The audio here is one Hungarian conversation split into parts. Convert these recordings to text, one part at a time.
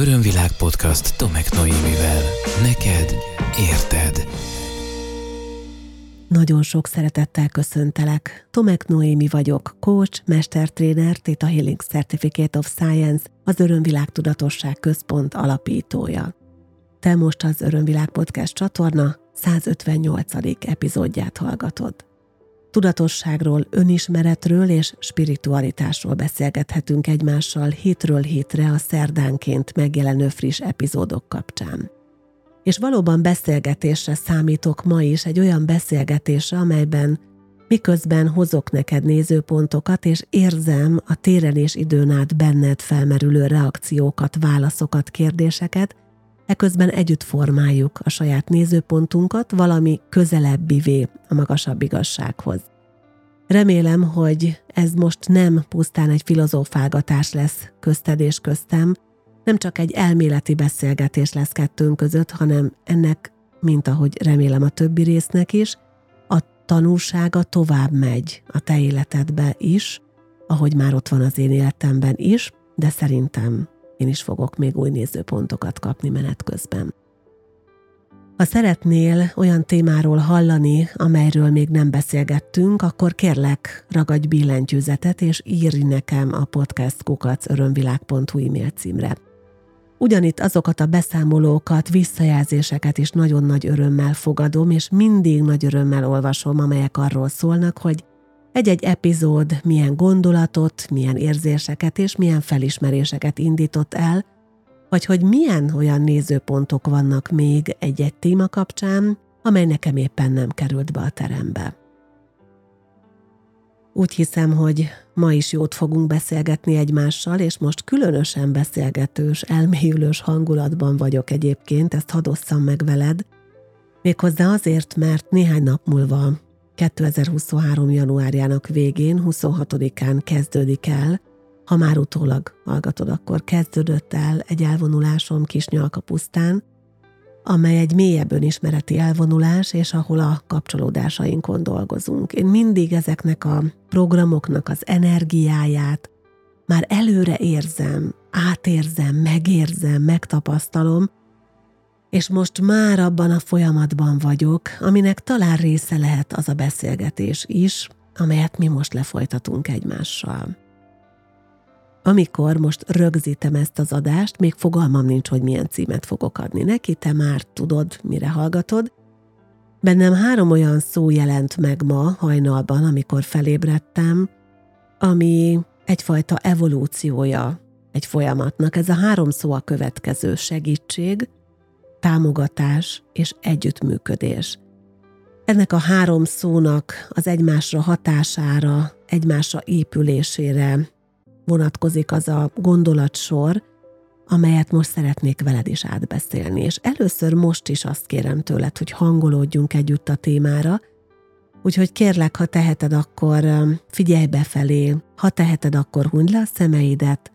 Örömvilág podcast Tomek Noémivel. Neked érted. Nagyon sok szeretettel köszöntelek. Tomek Noémi vagyok, coach, mestertréner, Theta Healing Certificate of Science, az Örömvilág Tudatosság Központ alapítója. Te most az Örömvilág Podcast csatorna 158. epizódját hallgatod. Tudatosságról, önismeretről és spiritualitásról beszélgethetünk egymással hétről hétre a szerdánként megjelenő friss epizódok kapcsán. És valóban beszélgetésre számítok ma is, egy olyan beszélgetésre, amelyben miközben hozok neked nézőpontokat, és érzem a téren és időn át benned felmerülő reakciókat, válaszokat, kérdéseket, eközben együtt formáljuk a saját nézőpontunkat valami közelebbivé a magasabb igazsághoz. Remélem, hogy ez most nem pusztán egy filozófálgatás lesz közted és köztem, nem csak egy elméleti beszélgetés lesz kettőnk között, hanem ennek, mint ahogy remélem a többi résznek is, a tanulsága tovább megy a te életedbe is, ahogy már ott van az én életemben is, de szerintem én is fogok még új nézőpontokat kapni menet közben. Ha szeretnél olyan témáról hallani, amelyről még nem beszélgettünk, akkor kérlek, ragadj billentyűzetet, és írj nekem a podcastkukacörömvilág.hu e-mail címre. Ugyanitt azokat a beszámolókat, visszajelzéseket is nagyon nagy örömmel fogadom, és mindig nagy örömmel olvasom, amelyek arról szólnak, hogy egy-egy epizód milyen gondolatot, milyen érzéseket és milyen felismeréseket indított el, vagy hogy milyen olyan nézőpontok vannak még egy-egy téma kapcsán, amely nekem éppen nem került be a terembe. Úgy hiszem, hogy ma is jót fogunk beszélgetni egymással, és most különösen beszélgetős, elmélyülős hangulatban vagyok egyébként, ezt hadosszam meg veled, méghozzá azért, mert néhány nap múlva 2023. januárjának végén, 26-án kezdődik el, ha már utólag hallgatod, akkor kezdődött el egy elvonulásom Kisnyalka pusztán, amely egy mélyebb önismereti elvonulás, és ahol a kapcsolódásainkon dolgozunk. Én mindig ezeknek a programoknak az energiáját már előre érzem, átérzem, megérzem, megtapasztalom, és most már abban a folyamatban vagyok, aminek talán része lehet az a beszélgetés is, amelyet mi most lefolytatunk egymással. Amikor most rögzítem ezt az adást, még fogalmam nincs, hogy milyen címet fogok adni neki, te már tudod, mire hallgatod. Bennem három olyan szó jelent meg ma hajnalban, amikor felébredtem, ami egyfajta evolúciója egy folyamatnak. Ez a három szó a következő segítség, támogatás és együttműködés. Ennek a három szónak az egymásra hatására, egymásra épülésére vonatkozik az a gondolatsor, amelyet most szeretnék veled is átbeszélni. És először most is azt kérem tőled, hogy hangolódjunk együtt a témára, úgyhogy kérlek, ha teheted, akkor figyelj befelé, ha teheted, akkor hunyd le a szemeidet,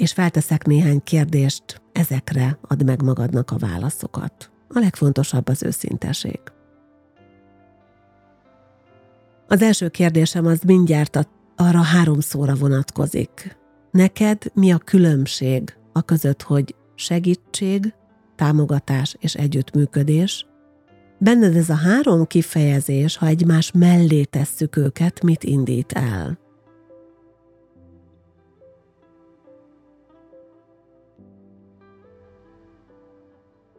és felteszek néhány kérdést, ezekre add meg magadnak a válaszokat. A legfontosabb az őszinteség. Az első kérdésem az mindjárt a, arra három szóra vonatkozik. Neked mi a különbség a között, hogy segítség, támogatás és együttműködés? Benned ez a három kifejezés, ha egymás mellé tesszük őket, mit indít el?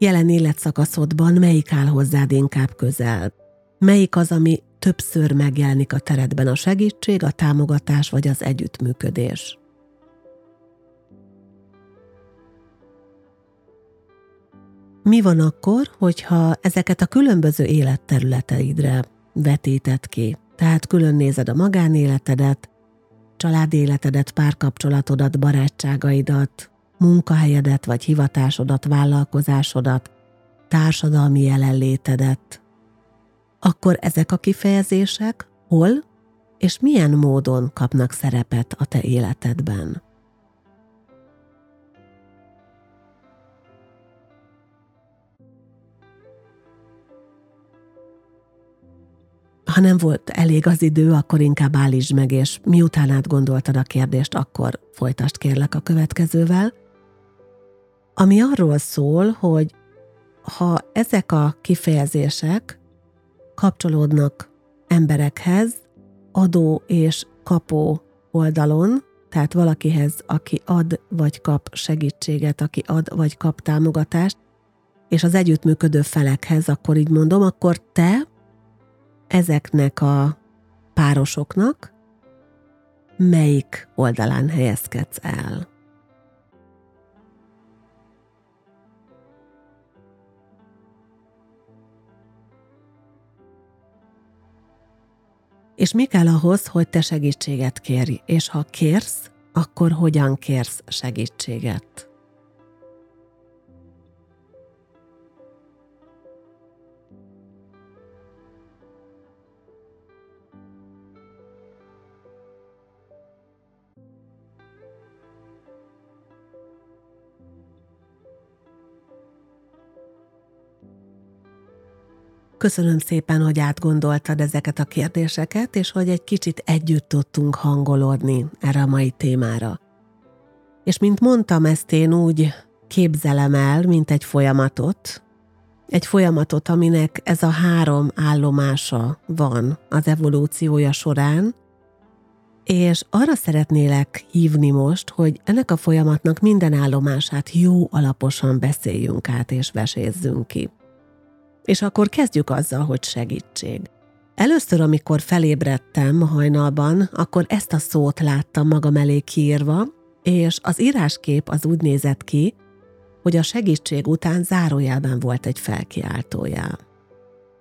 Jelen életszakaszodban melyik áll hozzád inkább közel? Melyik az, ami többször megjelenik a teredben a segítség, a támogatás vagy az együttműködés? Mi van akkor, hogyha ezeket a különböző életterületeidre vetíted ki? Tehát külön nézed a magánéletedet, családéletedet, párkapcsolatodat, barátságaidat, munkahelyedet vagy hivatásodat, vállalkozásodat, társadalmi jelenlétedet, akkor ezek a kifejezések hol és milyen módon kapnak szerepet a te életedben? Ha nem volt elég az idő, akkor inkább állítsd meg, és miután átgondoltad a kérdést, akkor folytasd kérlek a következővel. Ami arról szól, hogy ha ezek a kifejezések kapcsolódnak emberekhez, adó és kapó oldalon, tehát valakihez, aki ad vagy kap segítséget, aki ad vagy kap támogatást, és az együttműködő felekhez, akkor így mondom, akkor te ezeknek a párosoknak melyik oldalán helyezkedsz el? És mi kell ahhoz, hogy te segítséget kérj? És ha kérsz, akkor hogyan kérsz segítséget? Köszönöm szépen, hogy átgondoltad ezeket a kérdéseket, és hogy egy kicsit együtt tudtunk hangolódni erre a mai témára. És mint mondtam, ezt én úgy képzelem el, mint egy folyamatot, egy folyamatot, aminek ez a három állomása van az evolúciója során, és arra szeretnélek hívni most, hogy ennek a folyamatnak minden állomását jó alaposan beszéljünk át és vesézzünk ki. És akkor kezdjük azzal, hogy segítség. Először, amikor felébredtem hajnalban, akkor ezt a szót láttam magam elé kiírva, és az íráskép az úgy nézett ki, hogy a segítség után zárójelben volt egy felkiáltójel.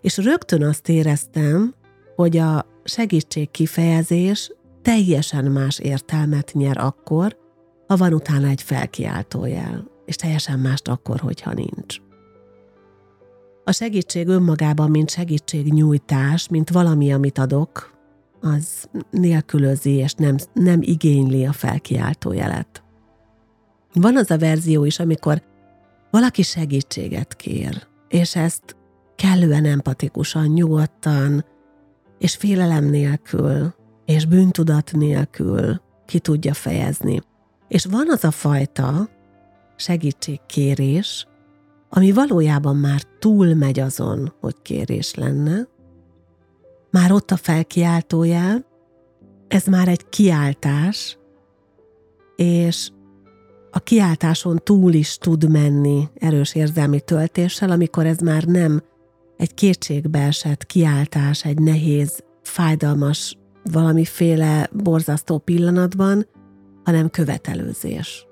És rögtön azt éreztem, hogy a segítség kifejezés teljesen más értelmet nyer akkor, ha van utána egy felkiáltójel, és teljesen mást akkor, hogyha nincs. A segítség önmagában, mint segítségnyújtás, mint valami, amit adok, az nélkülözi és nem, nem igényli a felkiáltójelet. Van az a verzió is, amikor valaki segítséget kér, és ezt kellően empatikusan, nyugodtan, és félelem nélkül, és bűntudat nélkül ki tudja fejezni. És van az a fajta segítségkérés, ami valójában már túl megy azon, hogy kérés lenne, már ott a felkiáltójel, ez már egy kiáltás, és a kiáltáson túl is tud menni erős érzelmi töltéssel, amikor ez már nem egy kétségbeesett kiáltás, egy nehéz, fájdalmas, valamiféle borzasztó pillanatban, hanem követelőzés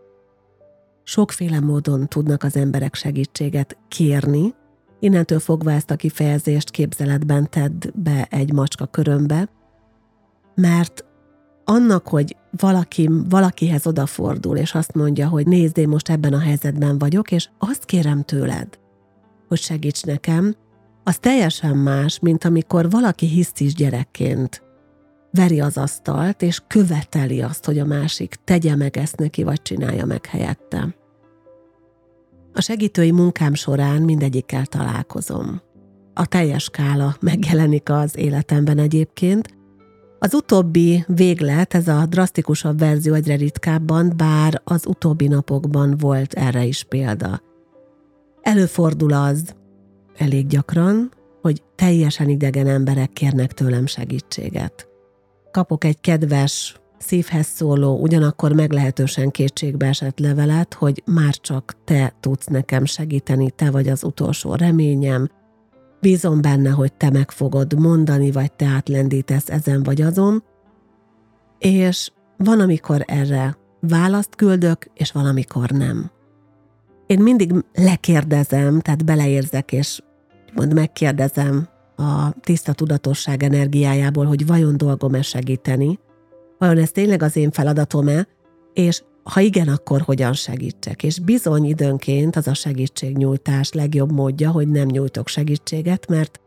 sokféle módon tudnak az emberek segítséget kérni. Innentől fogva ezt a kifejezést képzeletben tedd be egy macska körömbe, mert annak, hogy valaki, valakihez odafordul, és azt mondja, hogy nézd, én most ebben a helyzetben vagyok, és azt kérem tőled, hogy segíts nekem, az teljesen más, mint amikor valaki hisztis gyerekként veri az asztalt, és követeli azt, hogy a másik tegye meg ezt neki, vagy csinálja meg helyette. A segítői munkám során mindegyikkel találkozom. A teljes skála megjelenik az életemben egyébként. Az utóbbi véglet, ez a drasztikusabb verzió egyre ritkábban, bár az utóbbi napokban volt erre is példa. Előfordul az, elég gyakran, hogy teljesen idegen emberek kérnek tőlem segítséget. Kapok egy kedves, szívhez szóló, ugyanakkor meglehetősen kétségbe esett levelet, hogy már csak te tudsz nekem segíteni, te vagy az utolsó reményem, bízom benne, hogy te meg fogod mondani, vagy te átlendítesz ezen vagy azon, és van, amikor erre választ küldök, és valamikor nem. Én mindig lekérdezem, tehát beleérzek, és mond megkérdezem a tiszta tudatosság energiájából, hogy vajon dolgom-e segíteni, vajon ez tényleg az én feladatom-e, és ha igen, akkor hogyan segítsek? És bizony időnként az a segítségnyújtás legjobb módja, hogy nem nyújtok segítséget, mert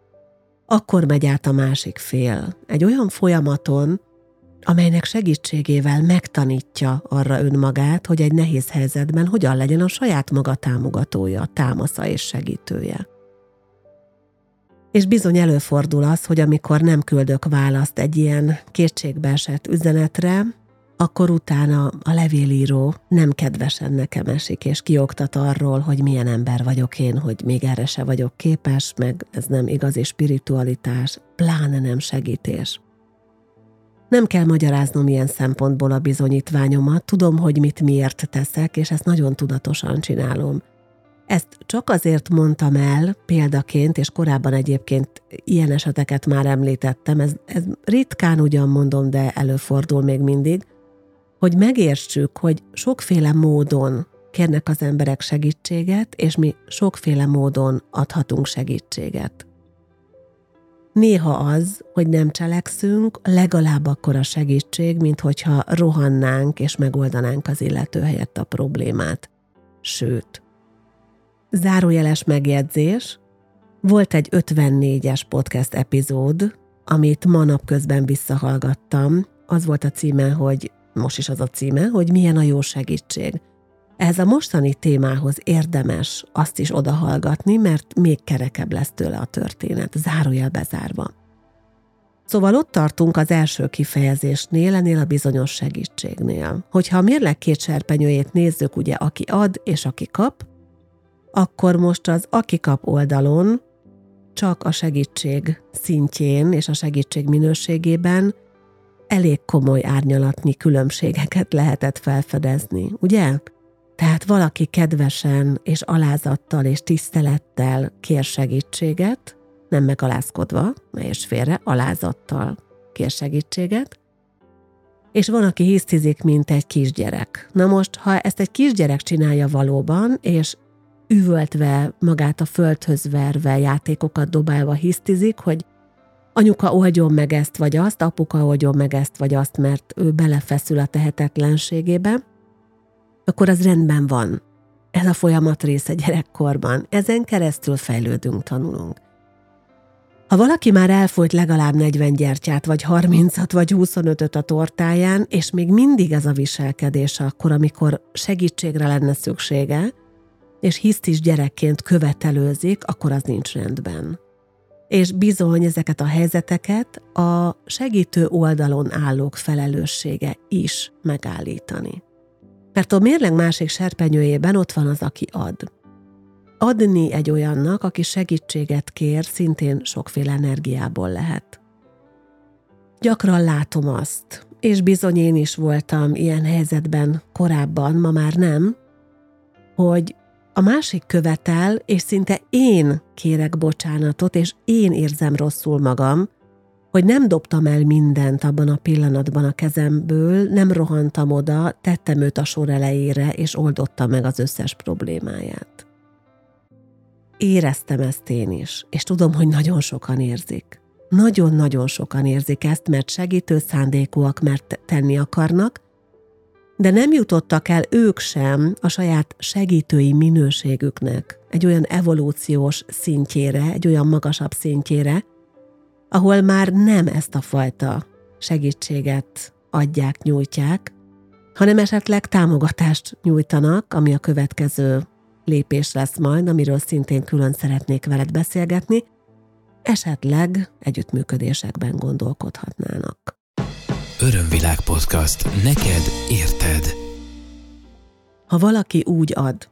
akkor megy át a másik fél. Egy olyan folyamaton, amelynek segítségével megtanítja arra önmagát, hogy egy nehéz helyzetben hogyan legyen a saját maga támogatója, támasza és segítője. És bizony előfordul az, hogy amikor nem küldök választ egy ilyen kétségbeesett üzenetre, akkor utána a levélíró nem kedvesen nekem esik, és kioktat arról, hogy milyen ember vagyok én, hogy még erre se vagyok képes, meg ez nem igazi spiritualitás, pláne nem segítés. Nem kell magyaráznom ilyen szempontból a bizonyítványomat, tudom, hogy mit miért teszek, és ezt nagyon tudatosan csinálom. Ezt csak azért mondtam el példaként, és korábban egyébként ilyen eseteket már említettem, ez, ez ritkán ugyan mondom, de előfordul még mindig, hogy megértsük, hogy sokféle módon kérnek az emberek segítséget, és mi sokféle módon adhatunk segítséget. Néha az, hogy nem cselekszünk, legalább akkor a segítség, mint hogyha rohannánk és megoldanánk az illető helyett a problémát. Sőt, zárójeles megjegyzés, volt egy 54-es podcast epizód, amit ma napközben visszahallgattam. Az volt a címe, hogy most is az a címe, hogy milyen a jó segítség. Ez a mostani témához érdemes azt is odahallgatni, mert még kerekebb lesz tőle a történet, zárójel bezárva. Szóval ott tartunk az első kifejezésnél, ennél a bizonyos segítségnél. Hogyha a mérleg két serpenyőjét nézzük, ugye aki ad és aki kap, akkor most az aki kap oldalon csak a segítség szintjén és a segítség minőségében elég komoly árnyalatnyi különbségeket lehetett felfedezni, ugye? Tehát valaki kedvesen és alázattal és tisztelettel kér segítséget, nem megalázkodva, és félre, alázattal kér segítséget, és van, aki hisztizik, mint egy kisgyerek. Na most, ha ezt egy kisgyerek csinálja valóban, és üvöltve, magát a földhöz verve, játékokat dobálva hisztizik, hogy anyuka oldjon meg ezt vagy azt, apuka oldjon meg ezt vagy azt, mert ő belefeszül a tehetetlenségébe, akkor az rendben van. Ez a folyamat része gyerekkorban. Ezen keresztül fejlődünk, tanulunk. Ha valaki már elfolyt legalább 40 gyertyát, vagy 30-at, vagy 25-öt a tortáján, és még mindig ez a viselkedés akkor, amikor segítségre lenne szüksége, és hisztis gyerekként követelőzik, akkor az nincs rendben. És bizony ezeket a helyzeteket a segítő oldalon állók felelőssége is megállítani. Mert a mérleg másik serpenyőjében ott van az, aki ad. Adni egy olyannak, aki segítséget kér, szintén sokféle energiából lehet. Gyakran látom azt, és bizony én is voltam ilyen helyzetben korábban, ma már nem, hogy a másik követel, és szinte én kérek bocsánatot, és én érzem rosszul magam, hogy nem dobtam el mindent abban a pillanatban a kezemből, nem rohantam oda, tettem őt a sor elejére, és oldottam meg az összes problémáját. Éreztem ezt én is, és tudom, hogy nagyon sokan érzik. Nagyon-nagyon sokan érzik ezt, mert segítő szándékúak, mert tenni akarnak, de nem jutottak el ők sem a saját segítői minőségüknek egy olyan evolúciós szintjére, egy olyan magasabb szintjére, ahol már nem ezt a fajta segítséget adják, nyújtják, hanem esetleg támogatást nyújtanak, ami a következő lépés lesz majd, amiről szintén külön szeretnék veled beszélgetni, esetleg együttműködésekben gondolkodhatnának. Örömvilág podcast. Neked érted. Ha valaki úgy ad,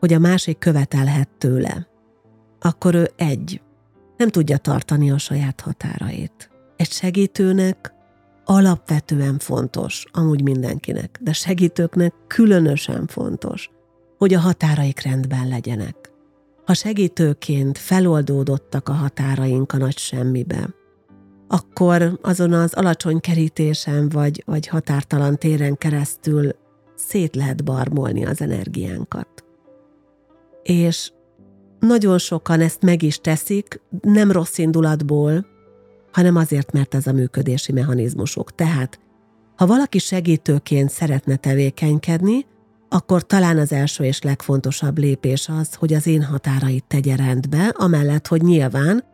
hogy a másik követelhet tőle, akkor ő egy, nem tudja tartani a saját határait. Egy segítőnek alapvetően fontos, amúgy mindenkinek, de segítőknek különösen fontos, hogy a határaik rendben legyenek. Ha segítőként feloldódottak a határaink a nagy semmibe, akkor azon az alacsony kerítésen vagy, vagy határtalan téren keresztül szét lehet barmolni az energiánkat. És nagyon sokan ezt meg is teszik, nem rossz indulatból, hanem azért, mert ez a működési mechanizmusok. Tehát, ha valaki segítőként szeretne tevékenykedni, akkor talán az első és legfontosabb lépés az, hogy az én határait tegye rendbe, amellett, hogy nyilván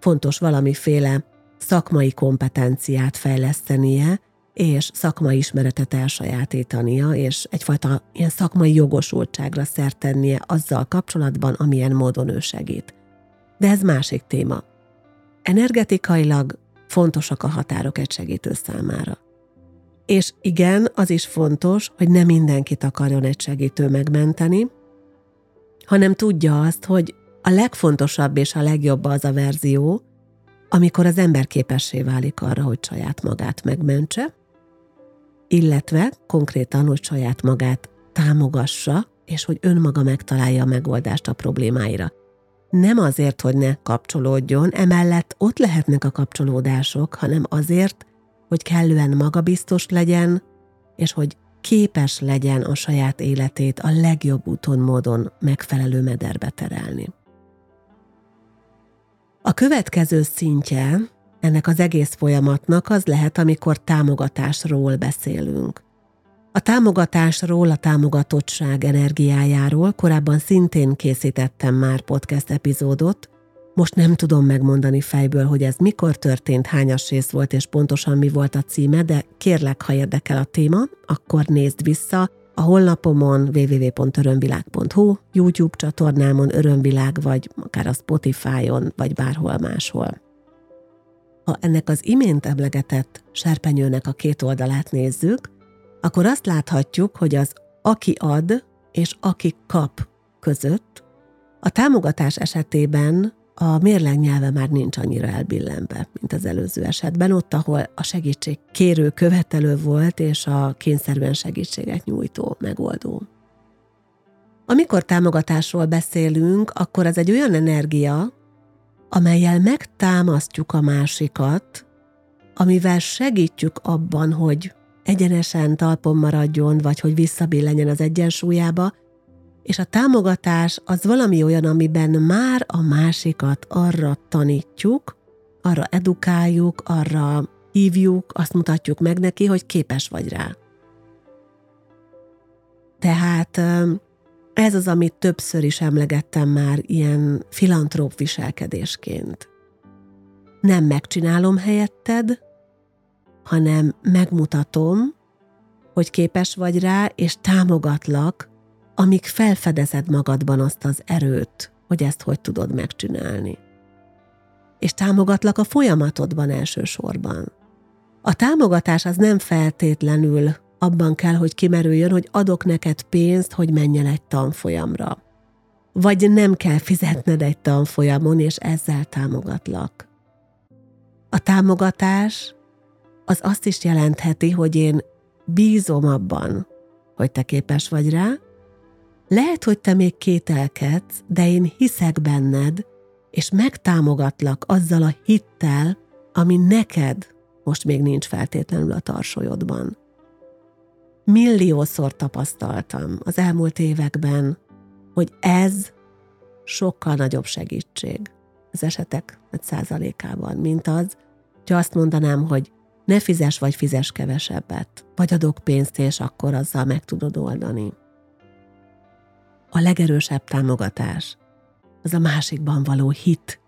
fontos valamiféle szakmai kompetenciát fejlesztenie, és szakmai ismeretet elsajátítania, és egyfajta ilyen szakmai jogosultságra szert tennie azzal kapcsolatban, amilyen módon ő segít. De ez másik téma. Energetikailag fontosak a határok egy segítő számára. És igen, az is fontos, hogy nem mindenkit akarjon egy segítő megmenteni, hanem tudja azt, hogy a legfontosabb és a legjobb az a verzió, amikor az ember képessé válik arra, hogy saját magát megmentse, illetve konkrétan, hogy saját magát támogassa, és hogy önmaga megtalálja a megoldást a problémáira. Nem azért, hogy ne kapcsolódjon, emellett ott lehetnek a kapcsolódások, hanem azért, hogy kellően magabiztos legyen, és hogy képes legyen a saját életét a legjobb úton, módon megfelelő mederbe terelni. A következő szintje ennek az egész folyamatnak az lehet, amikor támogatásról beszélünk. A támogatásról, a támogatottság energiájáról korábban szintén készítettem már podcast epizódot, most nem tudom megmondani fejből, hogy ez mikor történt, hányas rész volt és pontosan mi volt a címe, de kérlek, ha érdekel a téma, akkor nézd vissza a honlapomon www.örömvilág.hu, YouTube csatornámon Örömvilág, vagy akár a Spotify-on, vagy bárhol máshol. Ha ennek az imént emlegetett serpenyőnek a két oldalát nézzük, akkor azt láthatjuk, hogy az aki ad és aki kap között a támogatás esetében a mérleg nyelve már nincs annyira elbillenve, mint az előző esetben, ott, ahol a segítség kérő követelő volt, és a kényszerűen segítséget nyújtó megoldó. Amikor támogatásról beszélünk, akkor ez egy olyan energia, amelyel megtámasztjuk a másikat, amivel segítjük abban, hogy egyenesen talpon maradjon, vagy hogy visszabillenjen az egyensúlyába, és a támogatás az valami olyan, amiben már a másikat arra tanítjuk, arra edukáljuk, arra hívjuk, azt mutatjuk meg neki, hogy képes vagy rá. Tehát ez az, amit többször is emlegettem már ilyen filantróp viselkedésként. Nem megcsinálom helyetted, hanem megmutatom, hogy képes vagy rá, és támogatlak, amíg felfedezed magadban azt az erőt, hogy ezt hogy tudod megcsinálni. És támogatlak a folyamatodban elsősorban. A támogatás az nem feltétlenül abban kell, hogy kimerüljön, hogy adok neked pénzt, hogy menj el egy tanfolyamra. Vagy nem kell fizetned egy tanfolyamon, és ezzel támogatlak. A támogatás az azt is jelentheti, hogy én bízom abban, hogy te képes vagy rá, lehet, hogy te még kételkedsz, de én hiszek benned, és megtámogatlak azzal a hittel, ami neked most még nincs feltétlenül a tarsolyodban. Milliószor tapasztaltam az elmúlt években, hogy ez sokkal nagyobb segítség az esetek egy százalékában, mint az, hogy azt mondanám, hogy ne fizes vagy fizes kevesebbet, vagy adok pénzt, és akkor azzal meg tudod oldani a legerősebb támogatás, az a másikban való hit.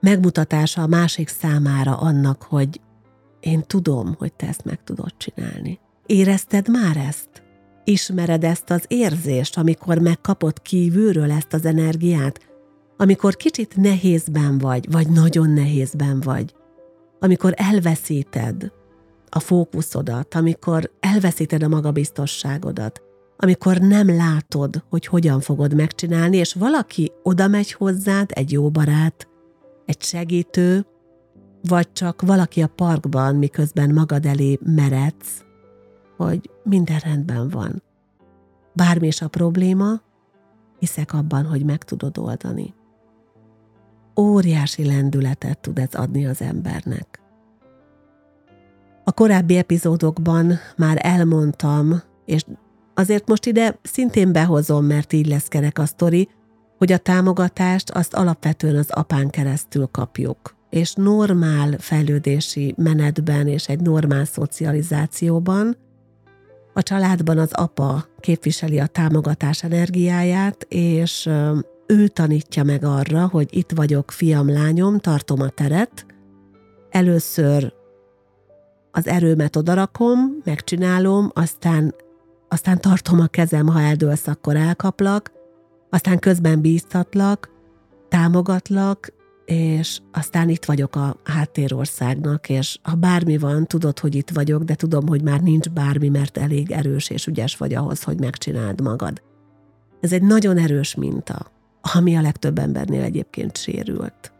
Megmutatása a másik számára annak, hogy én tudom, hogy te ezt meg tudod csinálni. Érezted már ezt? Ismered ezt az érzést, amikor megkapod kívülről ezt az energiát, amikor kicsit nehézben vagy, vagy nagyon nehézben vagy, amikor elveszíted a fókuszodat, amikor elveszíted a magabiztosságodat, amikor nem látod, hogy hogyan fogod megcsinálni, és valaki oda megy hozzád, egy jó barát, egy segítő, vagy csak valaki a parkban, miközben magad elé meredsz, hogy minden rendben van. Bármi is a probléma, hiszek abban, hogy meg tudod oldani. Óriási lendületet tud ez adni az embernek. A korábbi epizódokban már elmondtam, és Azért most ide szintén behozom, mert így lesz kerek a sztori, hogy a támogatást azt alapvetően az apán keresztül kapjuk. És normál fejlődési menetben és egy normál szocializációban a családban az apa képviseli a támogatás energiáját, és ő tanítja meg arra, hogy itt vagyok, fiam, lányom, tartom a teret. Először az erőmet odarakom, megcsinálom, aztán aztán tartom a kezem, ha eldőlsz, akkor elkaplak, aztán közben bíztatlak, támogatlak, és aztán itt vagyok a háttérországnak, és ha bármi van, tudod, hogy itt vagyok, de tudom, hogy már nincs bármi, mert elég erős és ügyes vagy ahhoz, hogy megcsináld magad. Ez egy nagyon erős minta, ami a legtöbb embernél egyébként sérült.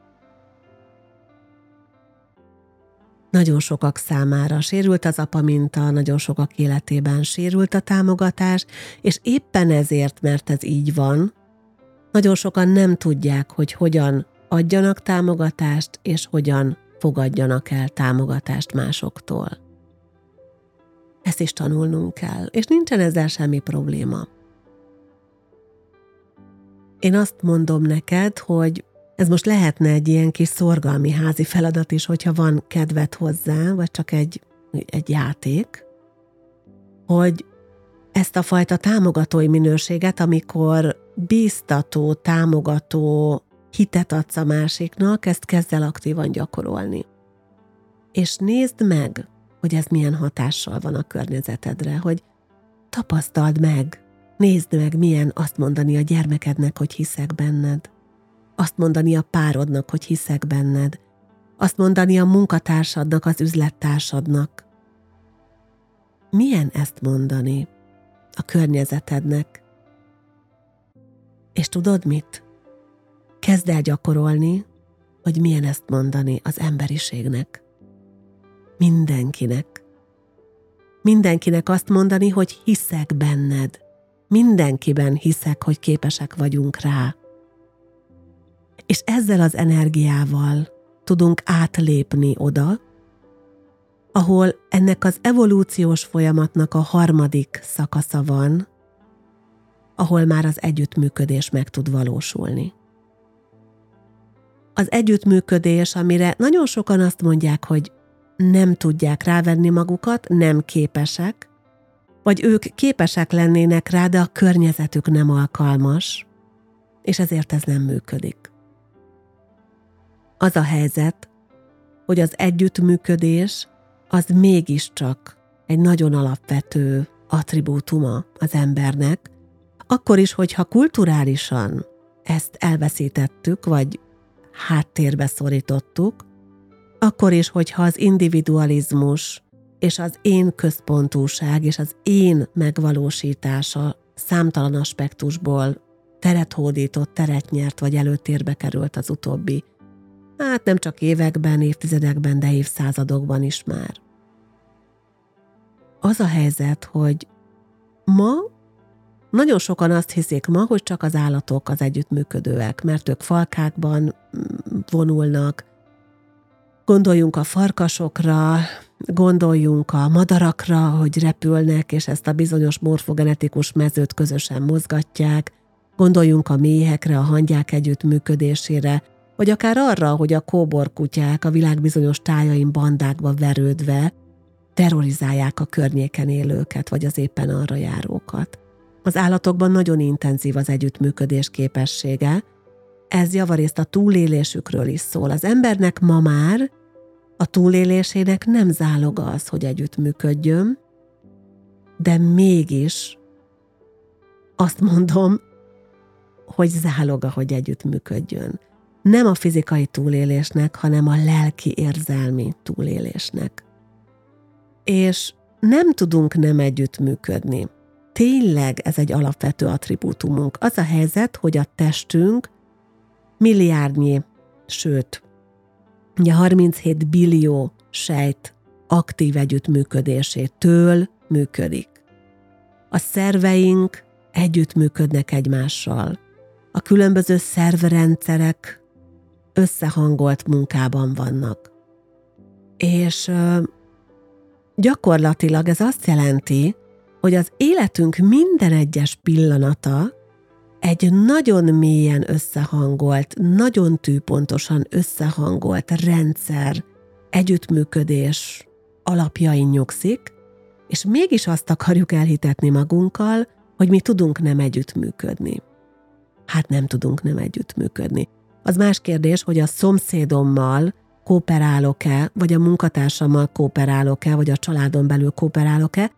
Nagyon sokak számára sérült az apa minta, nagyon sokak életében sérült a támogatás, és éppen ezért, mert ez így van, nagyon sokan nem tudják, hogy hogyan adjanak támogatást, és hogyan fogadjanak el támogatást másoktól. Ezt is tanulnunk kell, és nincsen ezzel semmi probléma. Én azt mondom neked, hogy ez most lehetne egy ilyen kis szorgalmi házi feladat is, hogyha van kedved hozzá, vagy csak egy, egy játék, hogy ezt a fajta támogatói minőséget, amikor bíztató, támogató hitet adsz a másiknak, ezt kezd el aktívan gyakorolni. És nézd meg, hogy ez milyen hatással van a környezetedre, hogy tapasztald meg, nézd meg, milyen azt mondani a gyermekednek, hogy hiszek benned. Azt mondani a párodnak, hogy hiszek benned. Azt mondani a munkatársadnak, az üzlettársadnak. Milyen ezt mondani a környezetednek? És tudod mit? Kezd el gyakorolni, hogy milyen ezt mondani az emberiségnek. Mindenkinek. Mindenkinek azt mondani, hogy hiszek benned. Mindenkiben hiszek, hogy képesek vagyunk rá. És ezzel az energiával tudunk átlépni oda, ahol ennek az evolúciós folyamatnak a harmadik szakasza van, ahol már az együttműködés meg tud valósulni az együttműködés, amire nagyon sokan azt mondják, hogy nem tudják rávenni magukat, nem képesek, vagy ők képesek lennének rá, de a környezetük nem alkalmas, és ezért ez nem működik. Az a helyzet, hogy az együttműködés az mégiscsak egy nagyon alapvető attribútuma az embernek, akkor is, hogyha kulturálisan ezt elveszítettük, vagy háttérbe szorítottuk, akkor is, hogyha az individualizmus és az én központúság és az én megvalósítása számtalan aspektusból teret hódított, teret nyert vagy előtérbe került az utóbbi, hát nem csak években, évtizedekben, de évszázadokban is már. Az a helyzet, hogy ma nagyon sokan azt hiszik ma, hogy csak az állatok az együttműködőek, mert ők falkákban mm, vonulnak. Gondoljunk a farkasokra, gondoljunk a madarakra, hogy repülnek, és ezt a bizonyos morfogenetikus mezőt közösen mozgatják, gondoljunk a méhekre, a hangyák együttműködésére, vagy akár arra, hogy a kóborkutyák a világ bizonyos tájain bandákba verődve terrorizálják a környéken élőket, vagy az éppen arra járókat. Az állatokban nagyon intenzív az együttműködés képessége, ez javarészt a túlélésükről is szól. Az embernek ma már a túlélésének nem záloga az, hogy együttműködjön, de mégis azt mondom, hogy záloga, hogy együttműködjön. Nem a fizikai túlélésnek, hanem a lelki érzelmi túlélésnek. És nem tudunk nem együttműködni tényleg ez egy alapvető attribútumunk. Az a helyzet, hogy a testünk milliárdnyi, sőt, ugye 37 billió sejt aktív együttműködésétől működik. A szerveink együttműködnek egymással. A különböző szervrendszerek összehangolt munkában vannak. És gyakorlatilag ez azt jelenti, hogy az életünk minden egyes pillanata egy nagyon mélyen összehangolt, nagyon tűpontosan összehangolt rendszer, együttműködés alapjain nyugszik, és mégis azt akarjuk elhitetni magunkkal, hogy mi tudunk nem együttműködni. Hát nem tudunk nem együttműködni. Az más kérdés, hogy a szomszédommal kooperálok-e, vagy a munkatársammal kooperálok-e, vagy a családon belül kooperálok-e,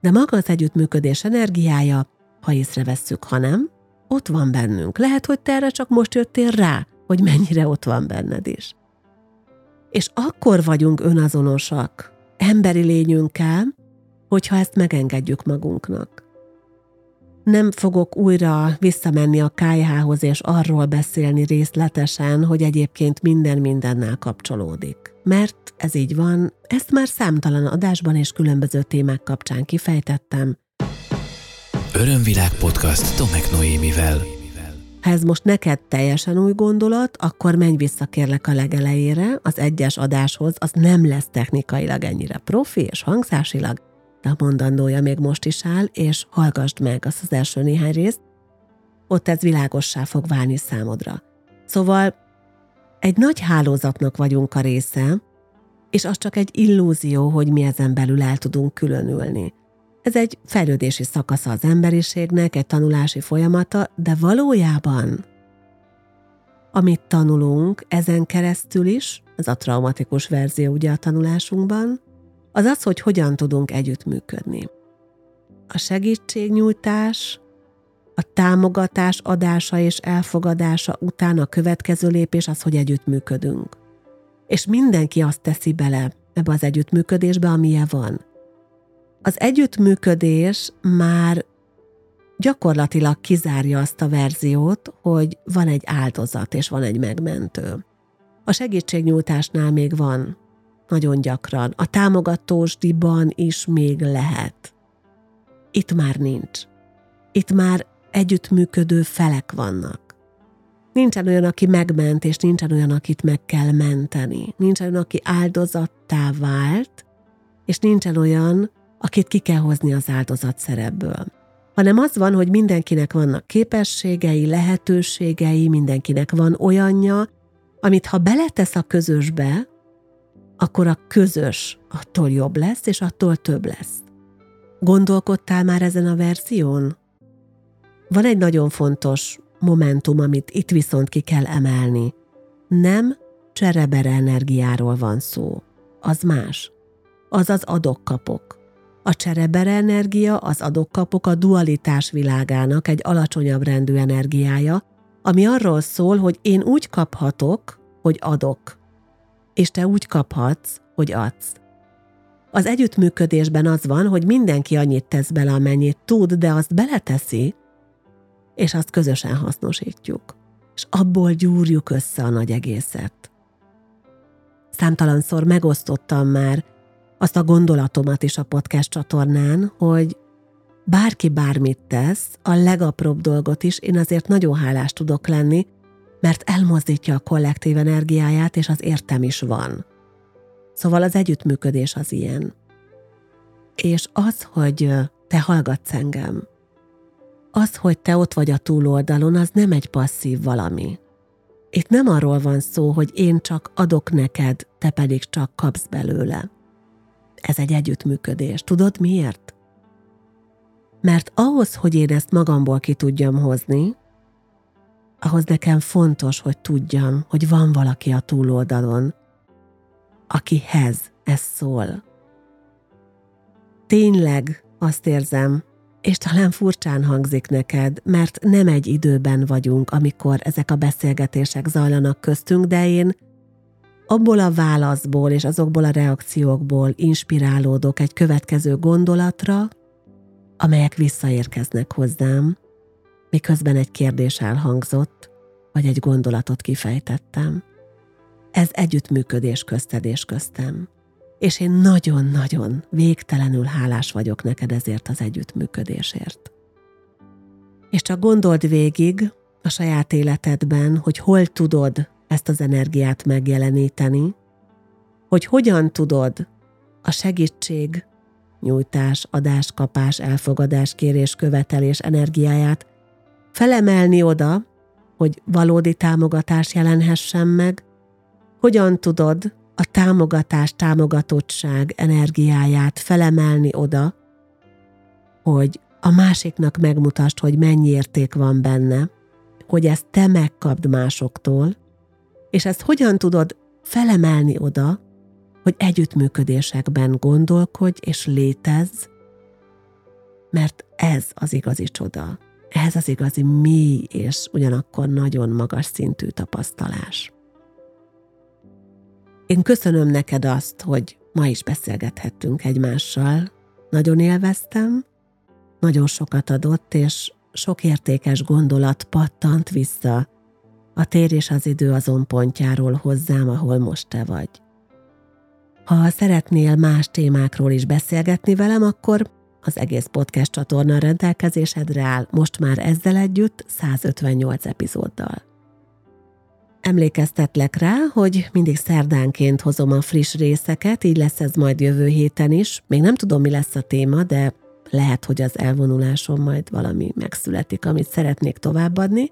de maga az együttműködés energiája, ha észrevesszük, ha nem, ott van bennünk. Lehet, hogy te erre csak most jöttél rá, hogy mennyire ott van benned is. És akkor vagyunk önazonosak emberi lényünkkel, hogyha ezt megengedjük magunknak. Nem fogok újra visszamenni a kájhához és arról beszélni részletesen, hogy egyébként minden mindennel kapcsolódik. Mert ez így van, ezt már számtalan adásban és különböző témák kapcsán kifejtettem. Örömvilág podcast Tomek Noémivel. Ha ez most neked teljesen új gondolat, akkor menj vissza kérlek a legelejére, az egyes adáshoz, az nem lesz technikailag ennyire profi és hangzásilag, a mondandója még most is áll, és hallgassd meg azt az első néhány részt, ott ez világossá fog válni számodra. Szóval egy nagy hálózatnak vagyunk a része, és az csak egy illúzió, hogy mi ezen belül el tudunk különülni. Ez egy fejlődési szakasza az emberiségnek, egy tanulási folyamata, de valójában amit tanulunk ezen keresztül is, ez a traumatikus verzió ugye a tanulásunkban, az az, hogy hogyan tudunk együttműködni. A segítségnyújtás, a támogatás adása és elfogadása után a következő lépés az, hogy együttműködünk. És mindenki azt teszi bele ebbe az együttműködésbe, amilyen van. Az együttműködés már gyakorlatilag kizárja azt a verziót, hogy van egy áldozat és van egy megmentő. A segítségnyújtásnál még van nagyon gyakran. A támogatósdiban is még lehet. Itt már nincs. Itt már együttműködő felek vannak. Nincsen olyan, aki megment, és nincsen olyan, akit meg kell menteni. Nincsen olyan, aki áldozattá vált, és nincsen olyan, akit ki kell hozni az áldozat szerepből. Hanem az van, hogy mindenkinek vannak képességei, lehetőségei, mindenkinek van olyanja, amit ha beletesz a közösbe, akkor a közös attól jobb lesz, és attól több lesz. Gondolkodtál már ezen a verzión? Van egy nagyon fontos momentum, amit itt viszont ki kell emelni. Nem cserebere energiáról van szó. Az más. Az az adok-kapok. A cserebere energia, az adok-kapok a dualitás világának egy alacsonyabb rendű energiája, ami arról szól, hogy én úgy kaphatok, hogy adok, és te úgy kaphatsz, hogy adsz. Az együttműködésben az van, hogy mindenki annyit tesz bele, amennyit tud, de azt beleteszi, és azt közösen hasznosítjuk. És abból gyúrjuk össze a nagy egészet. Számtalanszor megosztottam már azt a gondolatomat is a podcast csatornán, hogy bárki bármit tesz, a legapróbb dolgot is én azért nagyon hálás tudok lenni, mert elmozdítja a kollektív energiáját, és az értem is van. Szóval az együttműködés az ilyen. És az, hogy te hallgatsz engem, az, hogy te ott vagy a túloldalon, az nem egy passzív valami. Itt nem arról van szó, hogy én csak adok neked, te pedig csak kapsz belőle. Ez egy együttműködés. Tudod miért? Mert ahhoz, hogy én ezt magamból ki tudjam hozni, ahhoz nekem fontos, hogy tudjam, hogy van valaki a túloldalon, akihez ez szól. Tényleg azt érzem, és talán furcsán hangzik neked, mert nem egy időben vagyunk, amikor ezek a beszélgetések zajlanak köztünk, de én abból a válaszból és azokból a reakciókból inspirálódok egy következő gondolatra, amelyek visszaérkeznek hozzám, miközben egy kérdés elhangzott, vagy egy gondolatot kifejtettem. Ez együttműködés közted és köztem. És én nagyon-nagyon végtelenül hálás vagyok neked ezért az együttműködésért. És csak gondold végig a saját életedben, hogy hol tudod ezt az energiát megjeleníteni, hogy hogyan tudod a segítség, nyújtás, adás, kapás, elfogadás, kérés, követelés energiáját felemelni oda, hogy valódi támogatás jelenhessen meg, hogyan tudod a támogatás, támogatottság energiáját felemelni oda, hogy a másiknak megmutasd, hogy mennyi érték van benne, hogy ezt te megkapd másoktól, és ezt hogyan tudod felemelni oda, hogy együttműködésekben gondolkodj és létezz, mert ez az igazi csoda Ez az igazi mély és ugyanakkor nagyon magas szintű tapasztalás. Én köszönöm neked azt, hogy ma is beszélgethettünk egymással. Nagyon élveztem, nagyon sokat adott, és sok értékes gondolat pattant vissza a tér és az idő azon pontjáról hozzám, ahol most te vagy. Ha szeretnél más témákról is beszélgetni velem, akkor az egész podcast csatorna rendelkezésedre áll, most már ezzel együtt 158 epizóddal. Emlékeztetlek rá, hogy mindig szerdánként hozom a friss részeket, így lesz ez majd jövő héten is. Még nem tudom, mi lesz a téma, de lehet, hogy az elvonuláson majd valami megszületik, amit szeretnék továbbadni.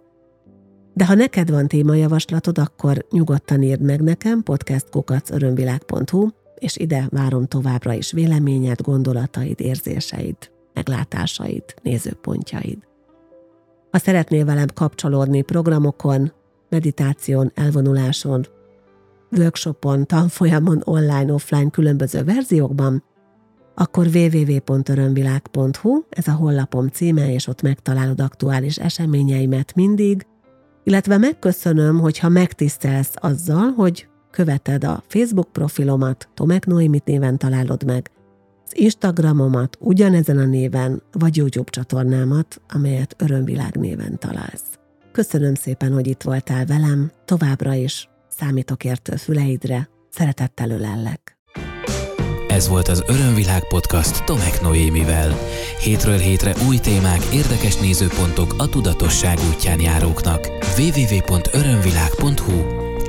De ha neked van témajavaslatod, akkor nyugodtan írd meg nekem podcastkukacörömvilág.hu, és ide várom továbbra is véleményed, gondolataid, érzéseid, meglátásaid, nézőpontjaid. Ha szeretnél velem kapcsolódni programokon, meditáción, elvonuláson, workshopon, tanfolyamon, online, offline különböző verziókban, akkor www.örömvilág.hu, ez a honlapom címe, és ott megtalálod aktuális eseményeimet mindig, illetve megköszönöm, hogyha megtisztelsz azzal, hogy követed a Facebook profilomat, Tomek Noémit néven találod meg, az Instagramomat ugyanezen a néven, vagy YouTube csatornámat, amelyet Örömvilág néven találsz. Köszönöm szépen, hogy itt voltál velem, továbbra is számítok értő füleidre, szeretettel ölellek. Ez volt az Örömvilág podcast Tomek Noémivel. Hétről hétre új témák, érdekes nézőpontok a tudatosság útján járóknak. www.örömvilág.hu